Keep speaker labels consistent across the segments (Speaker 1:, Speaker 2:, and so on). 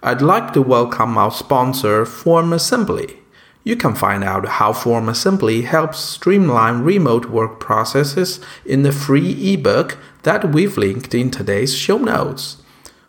Speaker 1: I'd like to welcome our sponsor, Form Assembly. You can find out how Form Assembly helps streamline remote work processes in the free ebook that we've linked in today's show notes.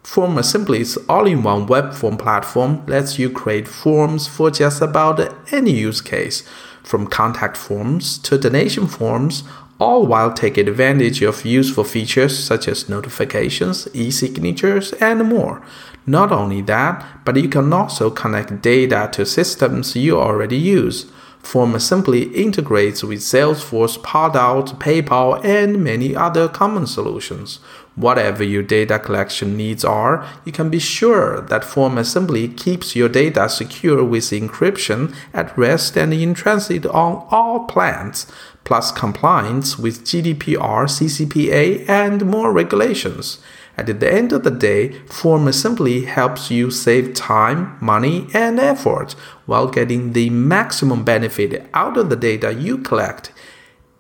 Speaker 1: Form Assembly's all in one web form platform lets you create forms for just about any use case, from contact forms to donation forms, all while taking advantage of useful features such as notifications, e signatures, and more. Not only that, but you can also connect data to systems you already use. Form Assembly integrates with Salesforce, Pardot, PayPal, and many other common solutions. Whatever your data collection needs are, you can be sure that Form Assembly keeps your data secure with encryption at rest and in transit on all plans, plus compliance with GDPR, CCPA, and more regulations. At the end of the day, Form Assembly helps you save time, money, and effort while getting the maximum benefit out of the data you collect.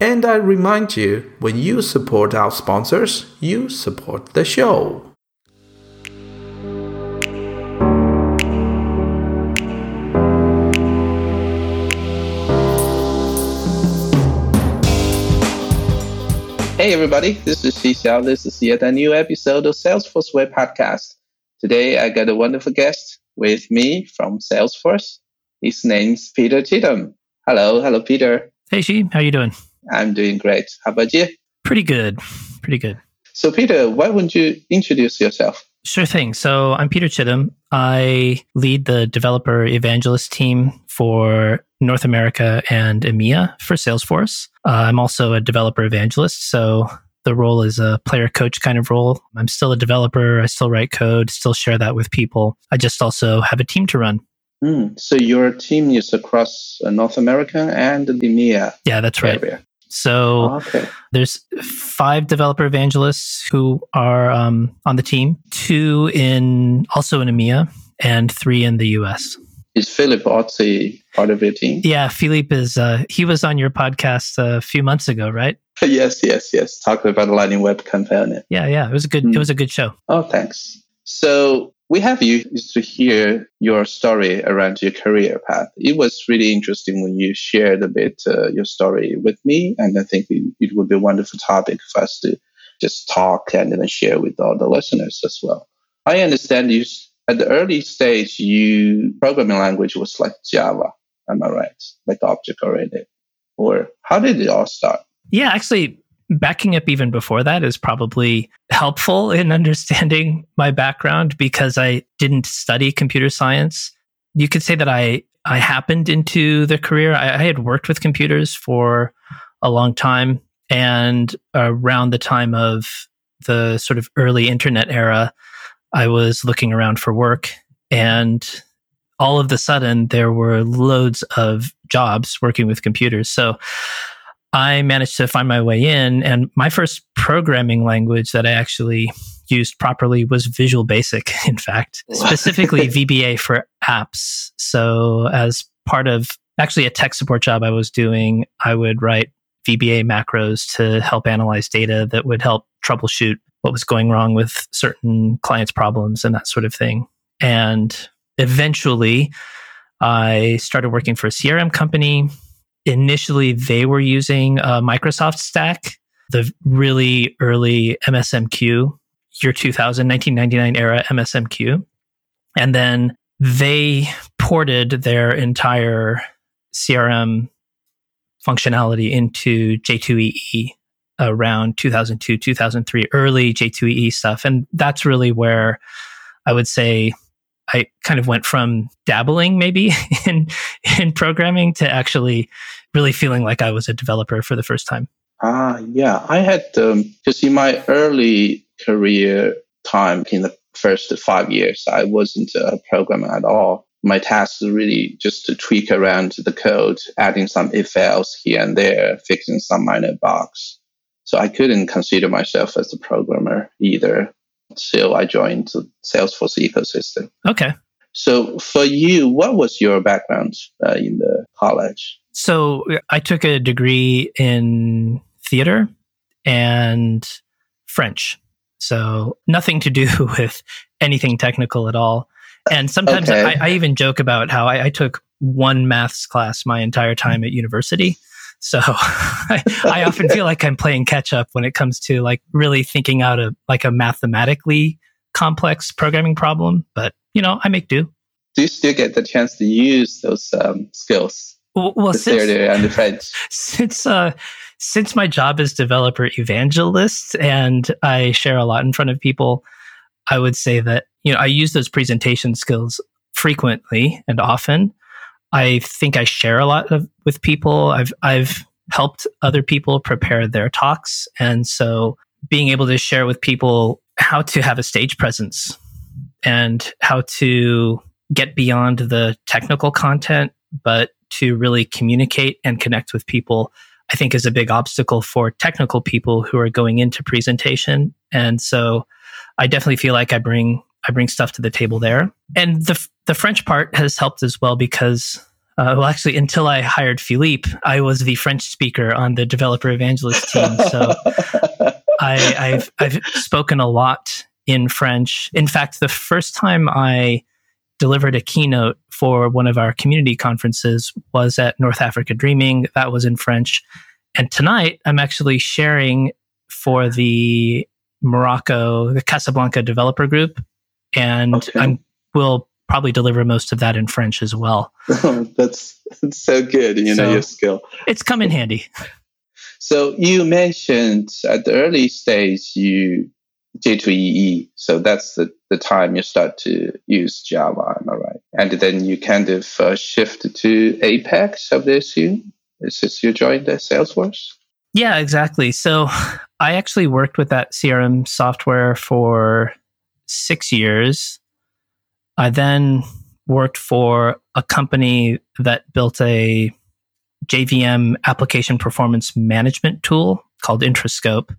Speaker 1: And I remind you, when you support our sponsors, you support the show.
Speaker 2: Hey everybody, this is Xiao. This is yet a new episode of Salesforce Way Podcast. Today I got a wonderful guest with me from Salesforce. His name's Peter Chittum. Hello, hello Peter.
Speaker 3: Hey Xi, how you doing?
Speaker 2: I'm doing great. How about you?
Speaker 3: Pretty good. Pretty good.
Speaker 2: So Peter, why wouldn't you introduce yourself?
Speaker 3: Sure thing. So I'm Peter Chittum. I lead the developer evangelist team for North America and EMEA for Salesforce. Uh, I'm also a developer evangelist. So the role is a player coach kind of role. I'm still a developer. I still write code, still share that with people. I just also have a team to run.
Speaker 2: Mm, so your team is across uh, North America and the EMEA.
Speaker 3: Yeah, that's right. Area. So
Speaker 2: okay.
Speaker 3: there's five developer evangelists who are um, on the team, two in also in EMEA, and three in the US.
Speaker 2: Is Philippe Ozil part of your team?
Speaker 3: Yeah, Philippe is. Uh, he was on your podcast a few months ago, right?
Speaker 2: yes, yes, yes. Talking about the Lightning Web Component.
Speaker 3: Yeah, yeah. It was a good. Mm. It was a good show.
Speaker 2: Oh, thanks. So we have you to hear your story around your career path. It was really interesting when you shared a bit uh, your story with me, and I think it, it, would be a wonderful topic for us to just talk and then share with all the listeners as well. I understand you at the early stage, you programming language was like Java. Am I right? Like object oriented, or how did it all start?
Speaker 3: Yeah, actually, backing up even before that is probably helpful in understanding my background because I didn't study computer science. You could say that I I happened into the career. I, I had worked with computers for a long time, and around the time of the sort of early internet era, I was looking around for work, and all of the sudden there were loads of jobs working with computers. So I managed to find my way in. And my first programming language that I actually used properly was Visual Basic, in fact, specifically VBA for apps. So, as part of actually a tech support job I was doing, I would write VBA macros to help analyze data that would help troubleshoot what was going wrong with certain clients' problems and that sort of thing. And eventually, I started working for a CRM company initially they were using Microsoft stack, the really early MSMQ, year 2000, 1999 era MSMQ. And then they ported their entire CRM functionality into J2EE around 2002, 2003, early J2EE stuff. And that's really where I would say I kind of went from dabbling maybe in in programming to actually really feeling like I was a developer for the first time.
Speaker 2: Ah, uh, yeah. I had because um, in my early career time, in the first five years, I wasn't a programmer at all. My task was really just to tweak around the code, adding some if else here and there, fixing some minor bugs. So I couldn't consider myself as a programmer either. So I joined the Salesforce ecosystem.
Speaker 3: Okay.
Speaker 2: So for you, what was your background uh, in the college?
Speaker 3: So I took a degree in theater and French. So nothing to do with anything technical at all. and sometimes
Speaker 2: Okay.
Speaker 3: I, I even joke about how I, I took one maths class my entire time at university. So I, I often feel like I'm playing catch up when it comes to like really thinking out a like a mathematically complex programming problem. But you know, I make do.
Speaker 2: Do you still get the chance to use those um, skills,
Speaker 3: Well, since,
Speaker 2: the French?
Speaker 3: since uh since my job is developer evangelist and I share a lot in front of people, I would say that you know I use those presentation skills frequently and often. I think I share a lot of, with people. I've I've helped other people prepare their talks, and so being able to share with people how to have a stage presence and how to get beyond the technical content, but to really communicate and connect with people, I think is a big obstacle for technical people who are going into presentation. And so I definitely feel like I bring I bring stuff to the table there. And the the French part has helped as well because uh, well, actually, until I hired Philippe, I was the French speaker on the developer evangelist team. So I, I've I've spoken a lot in French. In fact, the first time I delivered a keynote for one of our community conferences was at North Africa Dreaming. That was in French. And tonight I'm actually sharing for the Morocco, the Casablanca developer group. And
Speaker 2: Okay.
Speaker 3: I'm will probably deliver most of that in French as well.
Speaker 2: that's, that's so good. You know
Speaker 3: So-
Speaker 2: your skill.
Speaker 3: It's come in handy.
Speaker 2: So you mentioned at the early stage you J2EE. So that's the, the time you start to use Java. Am I right? And then you kind of uh, shift to Apex, I would assume. Is this you joined the Salesforce?
Speaker 3: Yeah, exactly. So I actually worked with that CRM software for six years. I then worked for a company that built a JVM application performance management tool called Introscope.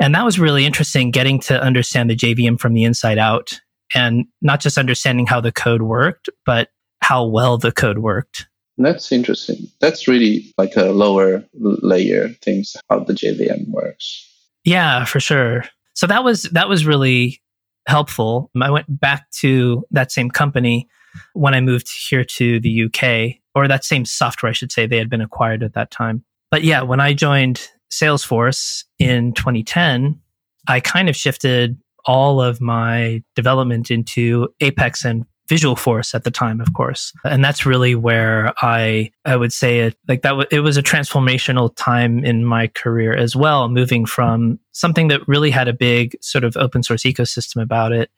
Speaker 3: And that was really interesting getting to understand the JVM from the inside out and not just understanding how the code worked, but how well the code worked.
Speaker 2: That's interesting. That's really like a lower layer things how the JVM works.
Speaker 3: Yeah, for sure. So that was that was really helpful. Um, I went back to that same company when I moved here to the UK, or that same software, I should say. They had been acquired at that time. But yeah, when I joined Salesforce in 2010, I kind of shifted all of my development into Apex and Visual Force at the time, of course. And that's really where I I would say it like that w- it was a transformational time in my career as well, moving from something that really had a big sort of open source ecosystem about it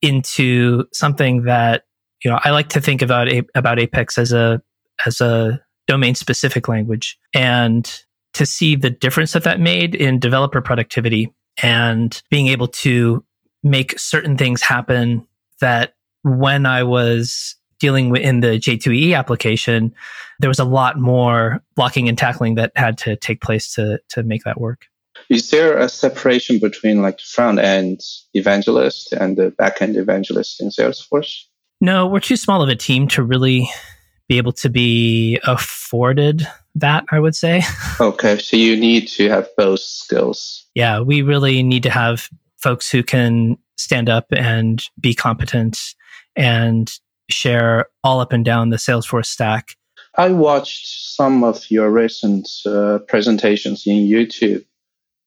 Speaker 3: into something that you know I like to think about A- about Apex as a as a domain specific language and to see the difference that that made in developer productivity and being able to make certain things happen that when I was dealing with in the J2EE application, there was a lot more blocking and tackling that had to take place to to make that work.
Speaker 2: Is there a separation between like the front end evangelist and the back end evangelist in Salesforce?
Speaker 3: No, we're too small of a team to really be able to be afforded that, I would say.
Speaker 2: Okay, so you need to have both skills.
Speaker 3: yeah, we really need to have folks who can stand up and be competent and share all up and down the Salesforce stack.
Speaker 2: I watched some of your recent uh, presentations in YouTube.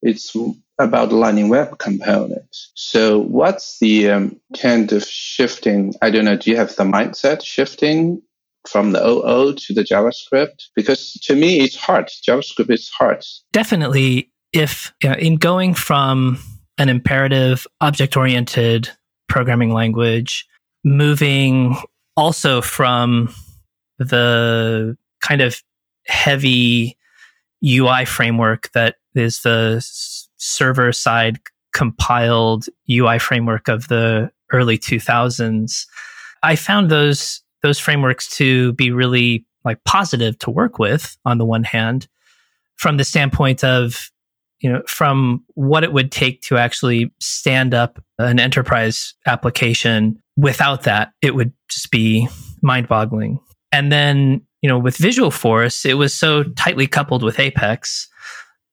Speaker 2: It's about Lightning Web Component. So, what's the um, kind of shifting? I don't know. Do you have the mindset shifting from the OO to the JavaScript? Because to me, it's hard. JavaScript is hard.
Speaker 3: Definitely, if you know, in going from an imperative object oriented programming language, moving also from the kind of heavy UI framework that is the server side compiled UI framework of the early 2000s. I found those those frameworks to be really like positive to work with on the one hand from the standpoint of you know from what it would take to actually stand up an enterprise application without that it would just be mind-boggling and then you know with visual force it was so tightly coupled with apex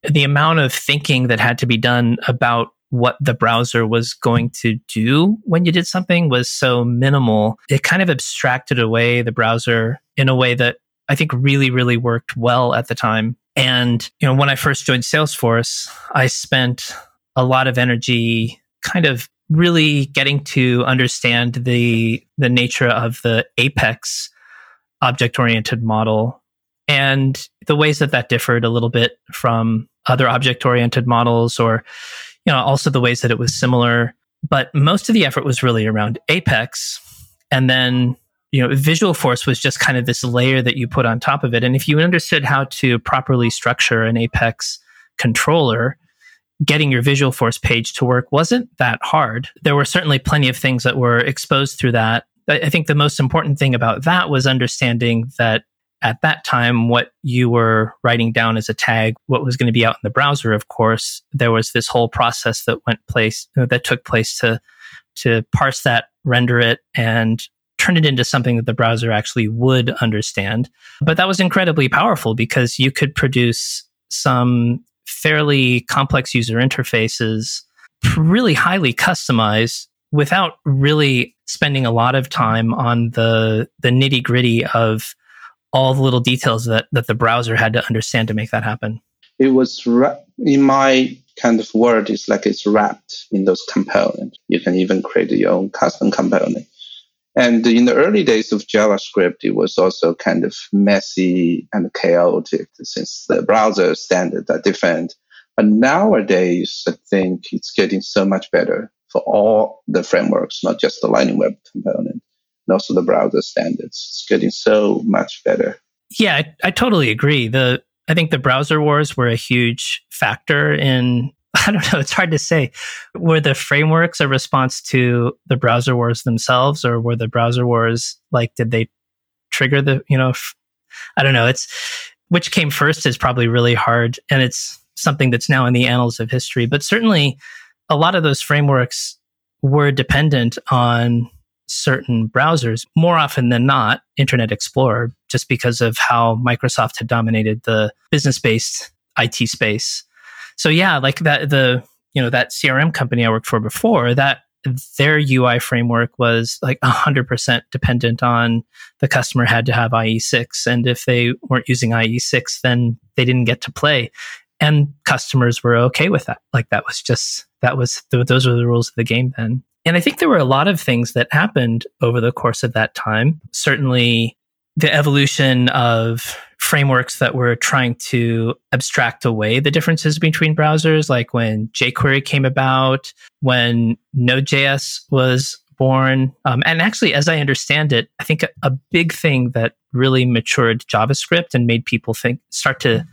Speaker 3: the amount of thinking that had to be done about what the browser was going to do when you did something was so minimal. It kind of abstracted away the browser in a way that I think really, really worked well at the time. And, you know, when I first joined Salesforce, I spent a lot of energy kind of really getting to understand the the nature of the apex object oriented model and the ways that that differed a little bit from other object oriented models or you know also the ways that it was similar. But most of the effort was really around apex and then you know visual force was just kind of this layer that you put on top of it. And if you understood how to properly structure an apex controller getting your visual force page to work wasn't that hard. There were certainly plenty of things that were exposed through that. I think the most important thing about that was understanding that at that time, what you were writing down as a tag, what was going to be out in the browser, of course, there was this whole process that went place that took place to to parse that, render it, and turn it into something that the browser actually would understand. But that was incredibly powerful because you could produce some fairly complex user interfaces, really highly customized without really spending a lot of time on the the nitty gritty of all the little details that that the browser had to understand to make that happen.
Speaker 2: It was in my kind of word. It's like it's wrapped in those components. You can even create your own custom component. And in the early days of JavaScript, it was also kind of messy and chaotic since the browser standards are different. But nowadays, I think it's getting so much better for all the frameworks, not just the Lightning Web component and also the browser standards. It's getting so much better.
Speaker 3: Yeah, I, I totally agree. The I think the browser wars were a huge factor in I don't know, it's hard to say. Were the frameworks a response to the browser wars themselves, or were the browser wars like, did they trigger the, you know, f- I don't know. It's which came first is probably really hard. And it's something that's now in the annals of history. But certainly a lot of those frameworks were dependent on certain browsers, more often than not, Internet Explorer, just because of how Microsoft had dominated the business based IT space. So yeah, like that the you know that CRM company I worked for before, that their UI framework was like 100% dependent on the customer had to have IE6 and if they weren't using IE6 then they didn't get to play. And customers were okay with that. Like that was just that was those were the rules of the game then. And I think there were a lot of things that happened over the course of that time. Certainly, the evolution of frameworks that were trying to abstract away the differences between browsers, like when jQuery came about, when Node.js was born. Um, and actually, as I understand it, I think a, a, big thing that really matured JavaScript and made people think start to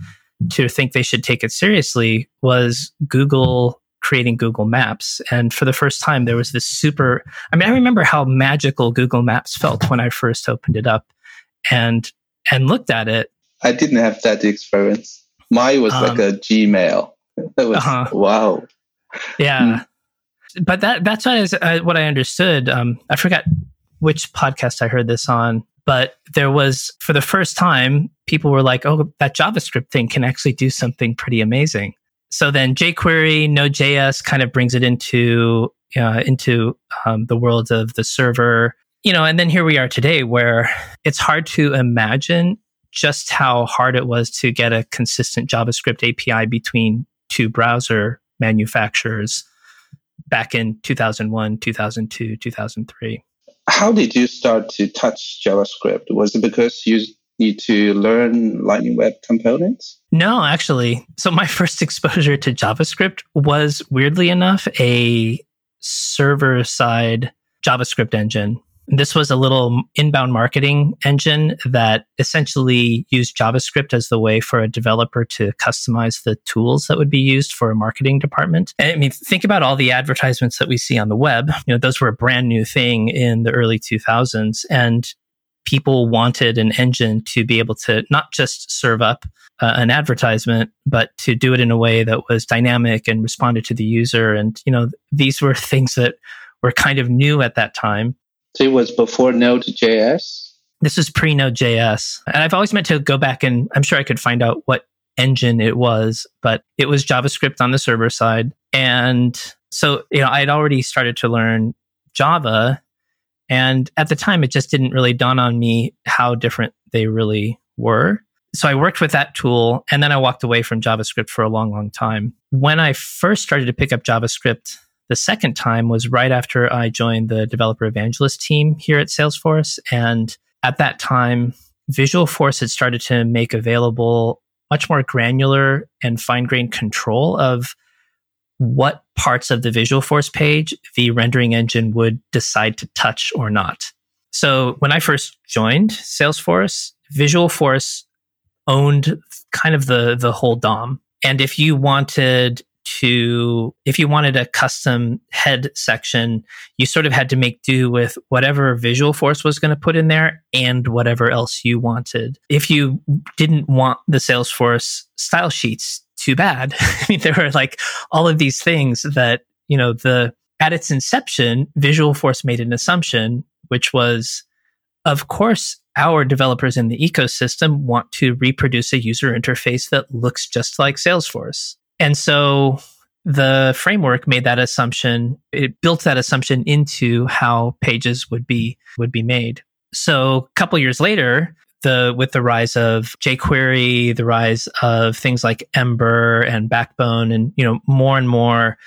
Speaker 3: to think they should take it seriously was Google creating Google Maps. And for the first time, there was this super, I mean, I remember how magical Google Maps felt when I first opened it up and, and looked at it.
Speaker 2: I didn't have that experience. Mine was um, like a Gmail. That was, uh-huh. wow.
Speaker 3: Yeah. Mm. But that, that's what I, uh, what I understood. Um, I forgot which podcast I heard this on, but there was for the first time, people were like, oh, that JavaScript thing can actually do something pretty amazing so then jQuery, Node.js kind of brings it into uh, into um, the world of the server, you know. And then here we are today, where it's hard to imagine just how hard it was to get a consistent JavaScript API between two browser manufacturers back in 2001, 2002, 2003.
Speaker 2: How did you start to touch JavaScript? Was it because you need to learn Lightning Web components?
Speaker 3: No, actually. So my first exposure to JavaScript was weirdly enough a server side JavaScript engine. This was a little inbound marketing engine that essentially used JavaScript as the way for a developer to customize the tools that would be used for a marketing department. And I mean, think about all the advertisements that we see on the web. You know, those were a brand new thing in the early 2000s. And people wanted an engine to be able to not just serve up uh, an advertisement, but to do it in a way that was dynamic and responded to the user. And, you know, these were things that were kind of new at that time.
Speaker 2: So it was before Node.js?
Speaker 3: This is pre Node.js. And I've always meant to go back and I'm sure I could find out what engine it was, but it was JavaScript on the server side. And So, you know, I had already started to learn Java. And at the time, it just didn't really dawn on me how different they really were. So I worked with that tool and then I walked away from JavaScript for a long, long time. When I first started to pick up JavaScript the second time was right after I joined the developer evangelist team here at Salesforce. And at that time, Visual Force had started to make available much more granular and fine grained control of what parts of the Visual Force page the rendering engine would decide to touch or not. So when I first joined Salesforce, Visual Force owned kind of the the whole DOM. And if you wanted to if you wanted a custom head section, you sort of had to make do with whatever Visual Force was going to put in there and whatever else you wanted. If you didn't want the Salesforce style sheets, too bad. I mean, there were like all of these things that, you know, the at its inception, Visual Force made an assumption, which was, of course, our developers in the ecosystem want to reproduce a user interface that looks just like Salesforce. And so the framework made that assumption. It built that assumption into how pages would be would be made. So a couple years later, the with the rise of jQuery, the rise of things like Ember and Backbone, and you know more and more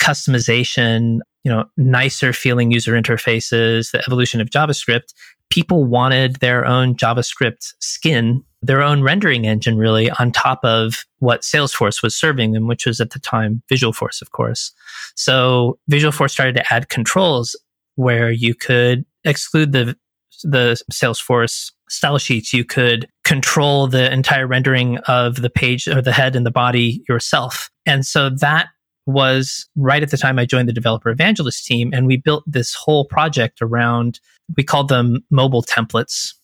Speaker 3: customization, you know nicer feeling user interfaces, the evolution of JavaScript, people wanted their own JavaScript skin their own rendering engine really on top of what Salesforce was serving them, which was at the time Visualforce, of course. So Visualforce started to add controls where you could exclude the the Salesforce style sheets. You could control the entire rendering of the page or the head and the body yourself. And so that was right at the time I joined the developer evangelist team and we built this whole project around we called them mobile templates.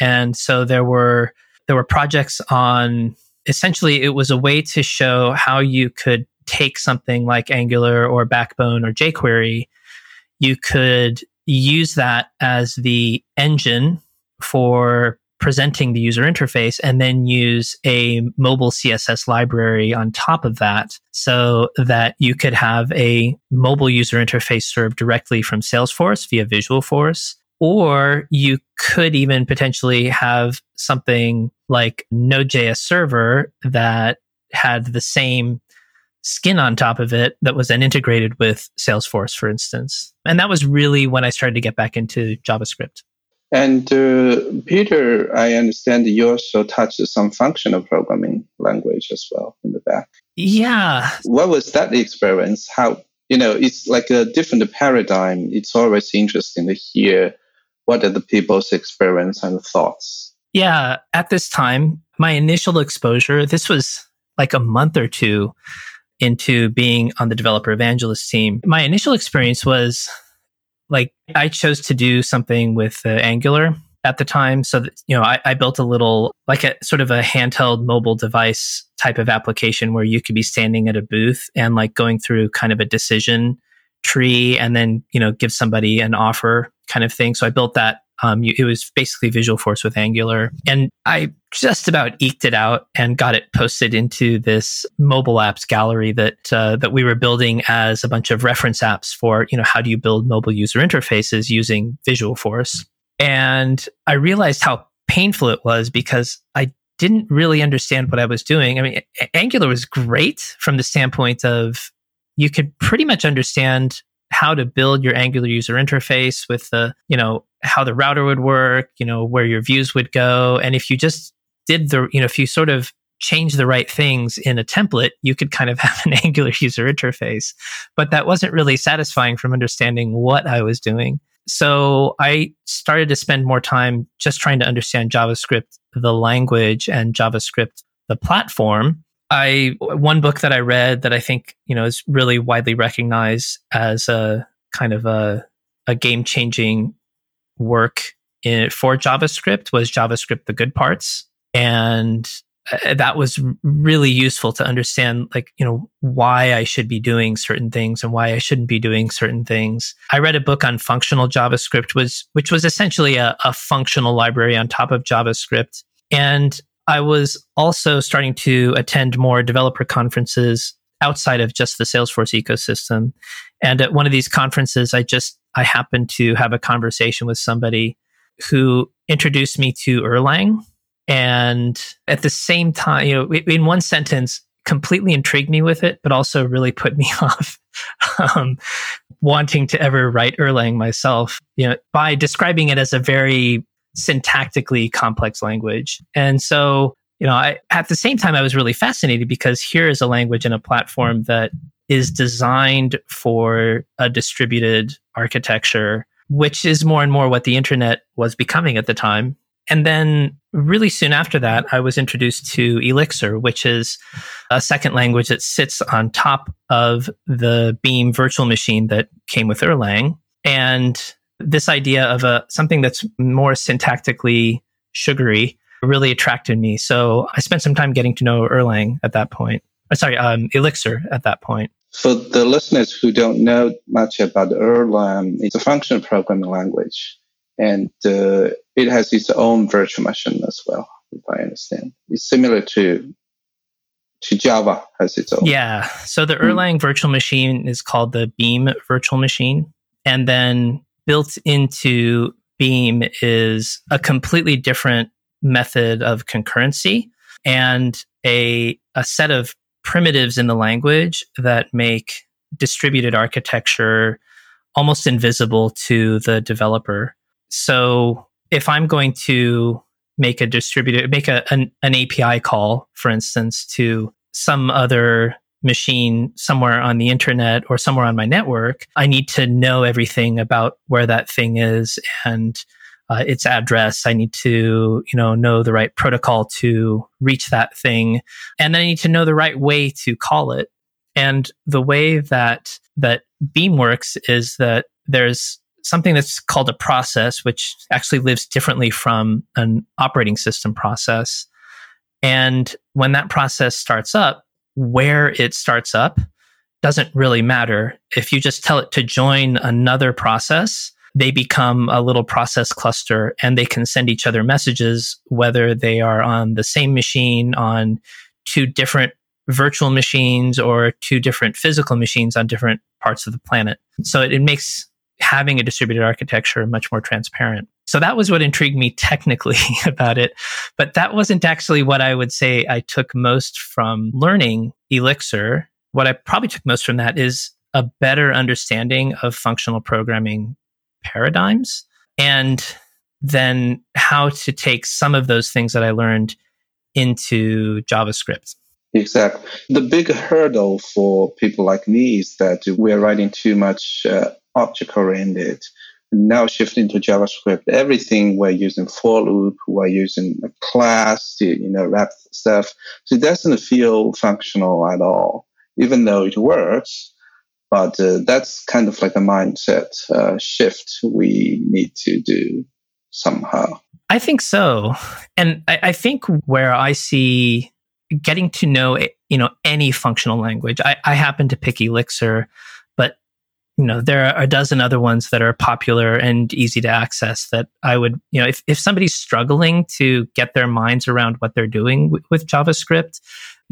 Speaker 3: And so there were there were projects on essentially it was a way to show how you could take something like Angular or Backbone or jQuery. You could use that as the engine for presenting the user interface and then use a mobile CSS library on top of that so that you could have a mobile user interface served directly from Salesforce via Visualforce or you could even potentially have something like Node.js server that had the same skin on top of it that was then integrated with Salesforce, for instance. And that was really when I started to get back into JavaScript.
Speaker 2: And uh, Peter, I understand you also touched some functional programming language as well in the back.
Speaker 3: Yeah.
Speaker 2: What was that experience? How, you know, it's like a different paradigm. It's always interesting to hear what are the people's experience and thoughts?
Speaker 3: Yeah, at this time, my initial exposure, this was like a month or two into being on the developer evangelist team. My initial experience was like I chose to do something with uh, Angular at the time. So, that, you know, I, I built a little, like a sort of a handheld mobile device type of application where you could be standing at a booth and like going through kind of a decision tree and then, you know, give somebody an offer kind of thing. So I built that. Um, it was basically visual force with Angular, and I just about eked it out and got it posted into this mobile apps gallery that uh, that we were building as a bunch of reference apps for you know how do you build mobile user interfaces using visual force And I realized how painful it was because I didn't really understand what I was doing. I mean, Angular was great from the standpoint of you could pretty much understand how to build your Angular user interface with the, you know, how the router would work, you know, where your views would go. And if you just did the, you know, if you sort of change the right things in a template, you could kind of have an Angular user interface. But that wasn't really satisfying from understanding what I was doing. So I started to spend more time just trying to understand JavaScript, the language, and JavaScript, the platform. I one book that I read that I think you know is really widely recognized as a kind of a a game changing work in, for JavaScript was JavaScript: The Good Parts, and uh, that was really useful to understand like you know why i should be doing certain things and why i shouldn't be doing certain things. I read a book on functional javascript was which was essentially a, a functional library on top of javascript. And I was also starting to attend more developer conferences outside of just the Salesforce ecosystem. And at one of these conferences, I just I happened to have a conversation with somebody who introduced me to Erlang. And at the same time, you know, in one sentence, completely intrigued me with it, but also really put me off um, wanting to ever write Erlang myself, you know, by describing it as a very syntactically complex language. And so, you know, I, at the same time, I was really fascinated because here is a language and a platform that is designed for a distributed architecture, which is more and more what the internet was becoming at the time. And then really soon after that, I was introduced to Elixir, which is a second language that sits on top of the Beam virtual machine that came with Erlang. And this idea of a something that's more syntactically sugary really attracted me. So I spent some time getting to know Erlang at that point. Uh, sorry, um, Elixir at that point.
Speaker 2: For the listeners who don't know much about Erlang, it's a functional programming language, and uh, it has its own virtual machine as well. If I understand, it's similar to to Java has its own.
Speaker 3: Yeah. So the Erlang mm. virtual machine is called the Beam virtual machine, and then built into Beam is a completely different method of concurrency and a a set of primitives in the language that make distributed architecture almost invisible to the developer. So if I'm going to make a distributed, make a, an, an API call, for instance, to some other machine somewhere on the internet or somewhere on my network, I need to know everything about where that thing is and uh, its address. I need to, you know, know the right protocol to reach that thing, and then I need to know the right way to call it. And the way that that Beam works is that there's something that's called a process, which actually lives differently from an operating system process. And when that process starts up, where it starts up doesn't really matter. If you just tell it to join another process, they become a little process cluster and they can send each other messages, whether they are on the same machine, on two different virtual machines, or two different physical machines on different parts of the planet. So it, it makes having a distributed architecture much more transparent. So that was what intrigued me technically about it. But that wasn't actually what I would say I took most from learning Elixir. What I probably took most from that is a better understanding of functional programming paradigms and then how to take some of those things that I learned into JavaScript.
Speaker 2: Exactly. The big hurdle for people like me is that we're writing too much uh, object oriented. Now shifting to JavaScript, everything we're using for loop, we're using a class to, you know, wrap stuff. So it doesn't feel functional at all, even though it works. But uh, that's kind of like a mindset uh, shift we need to do somehow.
Speaker 3: I think so. And I, I, think where I see getting to know, you know, any functional language, I, I happen to pick Elixir, you know, there are a dozen other ones that are popular and easy to access that I would, you know, if, if somebody's struggling to get their minds around what they're doing w- with JavaScript,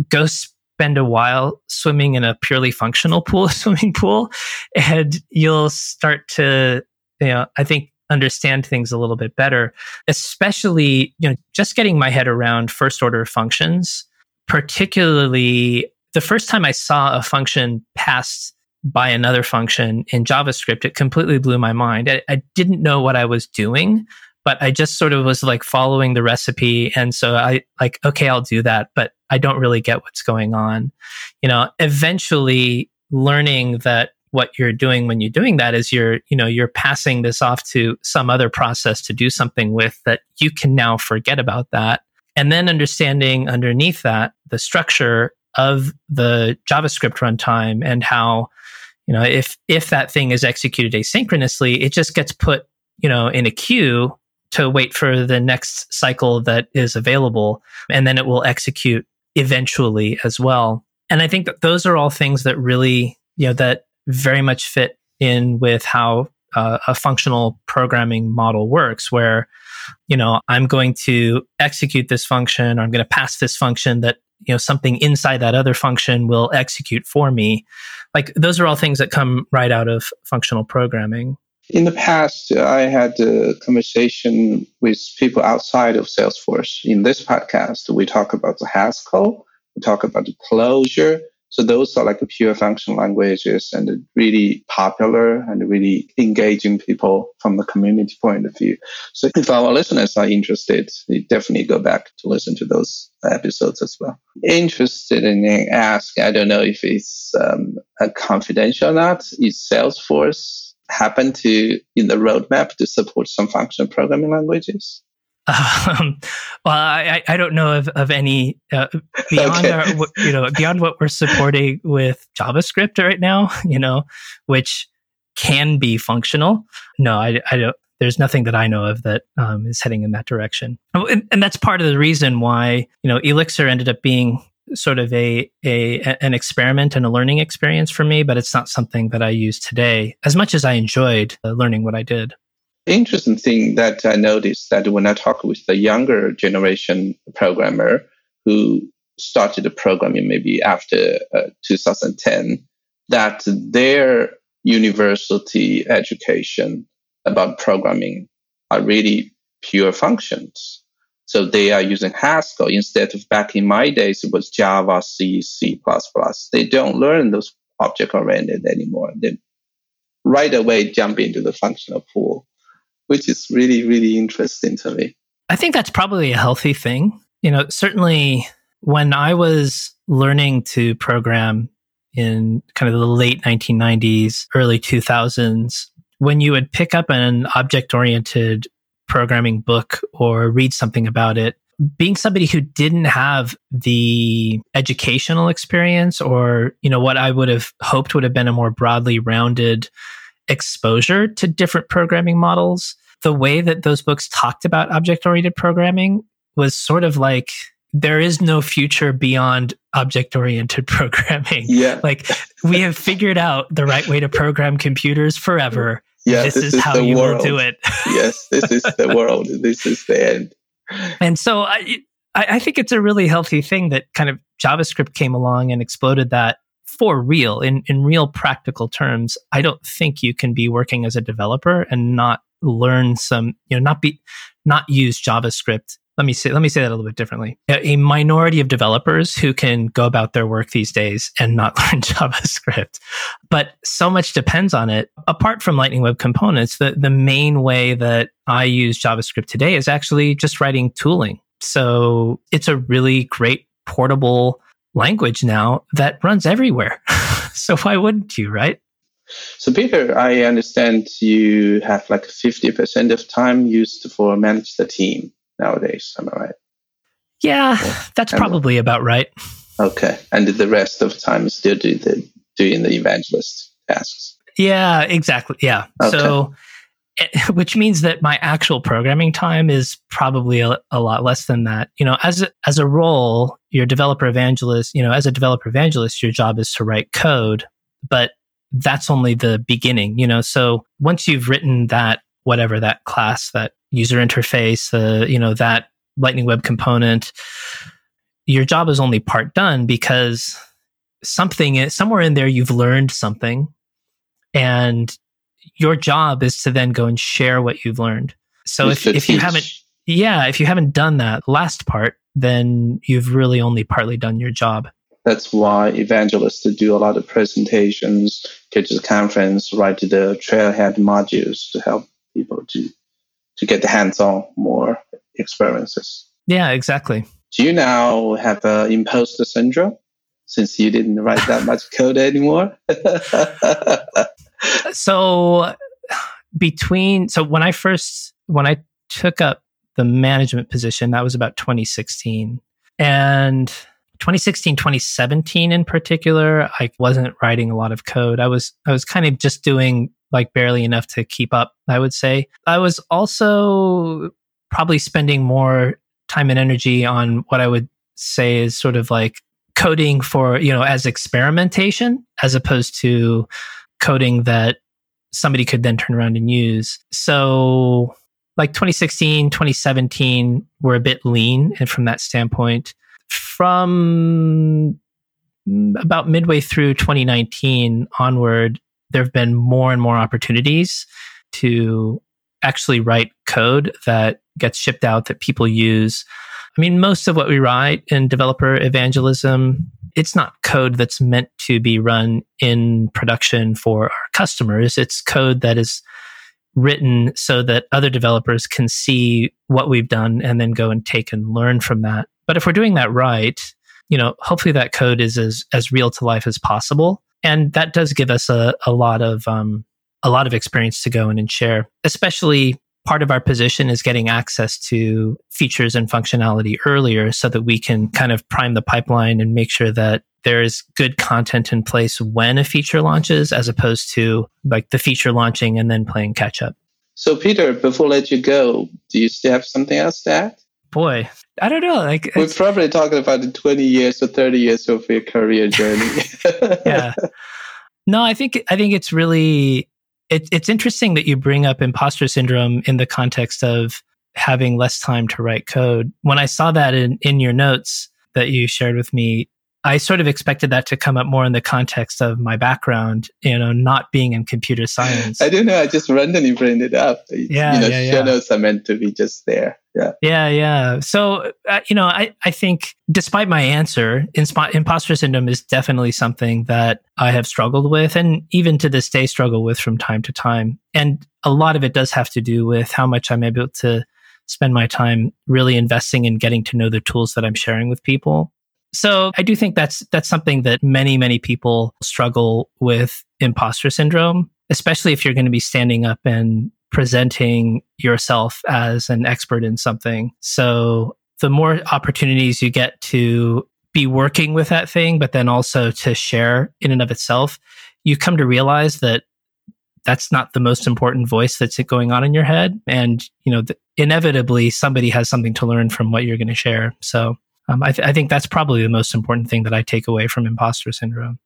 Speaker 3: go spend a while swimming in a purely functional pool, swimming pool, and you'll start to, you know, I think understand things a little bit better, especially, you know, just getting my head around first order functions, particularly the first time I saw a function passed by another function in JavaScript, it completely blew my mind. I, I, didn't know what I was doing, but I just sort of was like following the recipe. And so I like, okay, I'll do that, but I don't really get what's going on. You know, eventually learning that what you're doing when you're doing that is you're, you know, you're passing this off to some other process to do something with that you can now forget about that. And then understanding underneath that the structure of the JavaScript runtime and how, you know, if if that thing is executed asynchronously, it just gets put, you know, in a queue to wait for the next cycle that is available and then it will execute eventually as well. And i think that those are all things that really you know that very much fit in with how uh, a functional programming model works where you know i'm going to execute this function or i'm going to pass this function that you know something inside that other function will execute for me. Like those are all things that come right out of functional programming.
Speaker 2: In the past i had a conversation with people outside of salesforce. In this podcast we talk about the haskell we talk about the Clojure so those are like pure function languages and really popular and really engaging people from the community point of view. So if our listeners are interested, they definitely go back to listen to those episodes as well. Interested in ask, I don't know if it's um, confidential or not. Is Salesforce happen to in the roadmap to support some function programming languages?
Speaker 3: Um, well, I, I don't know of, of any uh, beyond okay. our, you know beyond what we're supporting with JavaScript right now. You know, which can be functional. No, I, I don't. There's nothing that I know of that um, is heading in that direction, oh, and, and that's part of the reason why you know Elixir ended up being sort of a, a an experiment and a learning experience for me, but it's not something that I use today as much as I enjoyed uh, learning what I did
Speaker 2: interesting thing that I noticed that when I talk with the younger generation programmer who started programming maybe after uh, 2010, that their university education about programming are really pure functions. So they are using Haskell instead of back in my days, it was Java, C, C++. They don't learn those object oriented anymore. They right away jump into the functional pool which is really, really interesting to me.
Speaker 3: I think that's probably a healthy thing. You know, certainly when I was learning to program in kind of the late 1990s, early 2000s, when you would pick up an object oriented programming book or read something about it, being somebody who didn't have the educational experience or, you know, what I would have hoped would have been a more broadly rounded exposure to different programming models, the way that those books talked about object oriented programming was sort of like there is no future beyond object oriented programming.
Speaker 2: Yeah.
Speaker 3: Like we have figured out the right way to program computers forever.
Speaker 2: Yeah,
Speaker 3: this, this is, is, how you world. will do it.
Speaker 2: yes, this is the world. This is the end.
Speaker 3: And so I, I think it's a really healthy thing that kind of JavaScript came along and exploded that for real in, in real practical terms. I don't think you can be working as a developer and not learn some, you know, not be, not use JavaScript. Let me say, let me say that a little bit differently. A, minority of developers who can go about their work these days and not learn JavaScript, but so much depends on it. Apart from Lightning Web Components, the, the main way that I use JavaScript today is actually just writing tooling. So it's a really great portable language now that runs everywhere. so why wouldn't you, right?
Speaker 2: So, Peter, I understand you have like 50% of time used for manage the team nowadays. Am I right?
Speaker 3: Yeah, that's probably about right.
Speaker 2: Okay. And the rest of the time is still do the, doing the evangelist tasks.
Speaker 3: Yeah, exactly. Yeah. Okay. So, which means that my actual programming time is probably a, a, lot less than that. You know, as a, as a role, your developer evangelist, you know, as a developer evangelist, your job is to write code, but that's only the beginning, you know. So once you've written that, whatever that class, that user interface, uh, you know, that Lightning Web component, your job is only part done because something somewhere in there you've learned something and your job is to then go and share what you've learned. So if, if you haven't yeah, if you haven't done that last part, then you've really only partly done your job.
Speaker 2: That's why evangelists do a lot of presentations, go to the conference, write the trailhead modules to help people to to get the hands-on more experiences.
Speaker 3: Yeah, exactly.
Speaker 2: Do you now have uh, imposter syndrome since you didn't write that much code anymore?
Speaker 3: so between so when I first when I took up the management position, that was about 2016. And 2016 2017 in particular i wasn't writing a lot of code i was i was kind of just doing like barely enough to keep up i would say i was also probably spending more time and energy on what i would say is sort of like coding for you know as experimentation as opposed to coding that somebody could then turn around and use so like 2016 2017 were a bit lean and from that standpoint from about midway through 2019 onward, there have been more and more opportunities to actually write code that gets shipped out that people use. I mean, most of what we write in developer evangelism, it's not code that's meant to be run in production for our customers. It's code that is written so that other developers can see what we've done and then go and take and learn from that. But if we're doing that right, you know, hopefully that code is as, as real to life as possible. And that does give us a, a lot of, um, a lot of experience to go in and share, especially part of our position is getting access to features and functionality earlier so that we can kind of prime the pipeline and make sure that there is good content in place when a feature launches as opposed to like the feature launching and then playing catch up.
Speaker 2: So Peter, before I let you go, do you still have something else to add?
Speaker 3: Boy, I don't know. Like
Speaker 2: we're probably talking about the 20 years or 30 years of your career journey.
Speaker 3: yeah. No, I think I think it's really it, it's interesting that you bring up imposter syndrome in the context of having less time to write code. When I saw that in, in your notes that you shared with me, I sort of expected that to come up more in the context of my background, you know, not being in computer science.
Speaker 2: I don't know. I just randomly bring it up.
Speaker 3: Yeah,
Speaker 2: you know,
Speaker 3: yeah,
Speaker 2: show
Speaker 3: yeah.
Speaker 2: are meant to be just there. Yeah.
Speaker 3: Yeah, yeah. So, uh, you know, I, I think despite my answer, insp- imposter syndrome is definitely something that I have struggled with and even to this day struggle with from time to time. And a lot of it does have to do with how much I'm able to spend my time really investing in getting to know the tools that I'm sharing with people. So I do think that's that's something that many many people struggle with imposter syndrome, especially if you're going to be standing up and presenting yourself as an expert in something. So the more opportunities you get to be working with that thing, but then also to share in and of itself, you come to realize that that's not the most important voice that's going on in your head. And, you know, th- inevitably somebody has something to learn from what you're going to share. So um, I, th- I think that's probably the most important thing that I take away from imposter syndrome.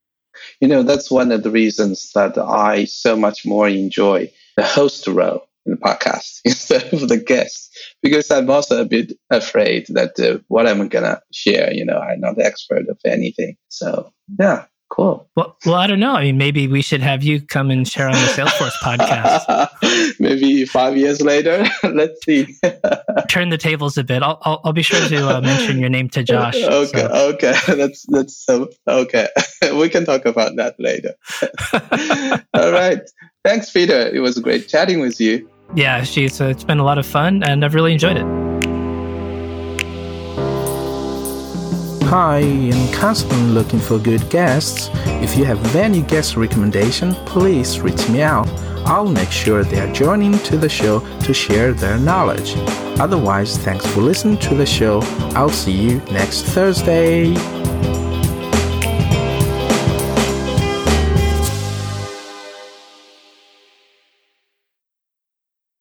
Speaker 2: You know, that's one of the reasons that I so much more enjoy the host role in the podcast instead of the guest, because I'm also a bit afraid that uh, what I'm going to share, you know, I'm not the expert of anything. So, yeah, cool.
Speaker 3: Well, well, I don't know. I mean, maybe we should have you come and share on the Salesforce podcast.
Speaker 2: maybe five years later. Let's see.
Speaker 3: Turn the tables a bit. I'll I'll, I'll be sure to uh, mention your name to Josh.
Speaker 2: Okay,
Speaker 3: so.
Speaker 2: okay, that's that's so okay. we can talk about that later. All right. Thanks, Peter. It was great chatting with you.
Speaker 3: Yeah, uh, it's been a lot of fun, and I've really enjoyed it.
Speaker 1: Hi, I'm constantly looking for good guests. If you have any guest recommendation, please reach me out. I'll make sure they are joining to the show to share their knowledge. Otherwise, thanks for listening to the show. I'll see you next Thursday.